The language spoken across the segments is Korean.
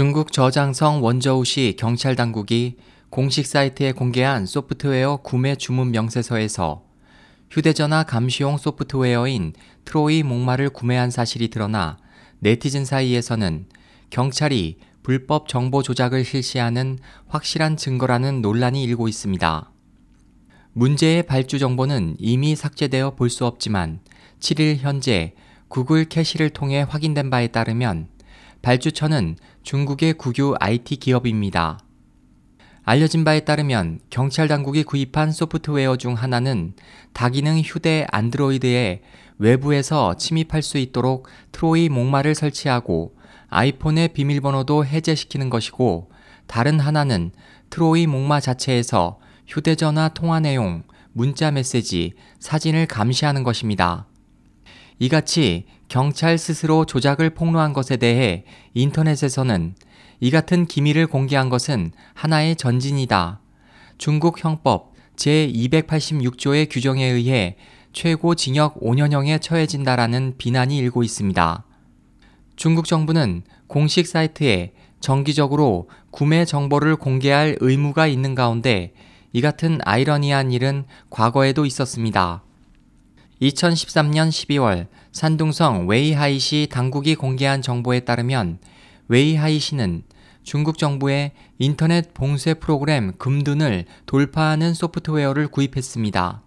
중국 저장성 원저우시 경찰 당국이 공식 사이트에 공개한 소프트웨어 구매 주문 명세서에서 휴대전화 감시용 소프트웨어인 트로이 목마를 구매한 사실이 드러나 네티즌 사이에서는 경찰이 불법 정보 조작을 실시하는 확실한 증거라는 논란이 일고 있습니다. 문제의 발주 정보는 이미 삭제되어 볼 수 없지만 7일 현재 구글 캐시를 통해 확인된 바에 따르면 발주처는 중국의 국유 IT 기업입니다. 알려진 바에 따르면 경찰 당국이 구입한 소프트웨어 중 하나는 다기능 휴대 안드로이드에 외부에서 침입할 수 있도록 트로이 목마를 설치하고 아이폰의 비밀번호도 해제시키는 것이고 다른 하나는 트로이 목마 자체에서 휴대전화 통화 내용, 문자 메시지, 사진을 감시하는 것입니다. 이같이 경찰 스스로 조작을 폭로한 것에 대해 인터넷에서는 이 같은 기밀을 공개한 것은 하나의 전진이다. 중국 형법 제286조의 규정에 의해 최고 징역 5년형에 처해진다라는 비난이 일고 있습니다. 중국 정부는 공식 사이트에 정기적으로 구매 정보를 공개할 의무가 있는 가운데 이 같은 아이러니한 일은 과거에도 있었습니다. 2013년 12월 산둥성 웨이하이시 당국이 공개한 정보에 따르면 웨이하이시는 중국 정부의 인터넷 봉쇄 프로그램 금둔을 돌파하는 소프트웨어를 구입했습니다.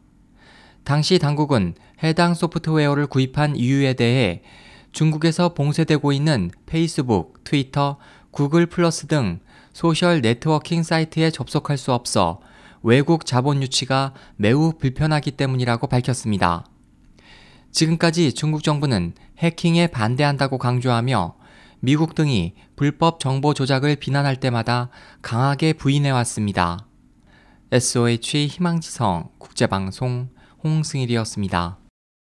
당시 당국은 해당 소프트웨어를 구입한 이유에 대해 중국에서 봉쇄되고 있는 페이스북, 트위터, 구글 플러스 등 소셜 네트워킹 사이트에 접속할 수 없어 외국 자본 유치가 매우 불편하기 때문이라고 밝혔습니다. 지금까지 중국 정부는 해킹에 반대한다고 강조하며 미국 등이 불법 정보 조작을 비난할 때마다 강하게 부인해왔습니다. SOH 희망지성 국제방송 홍승일이었습니다.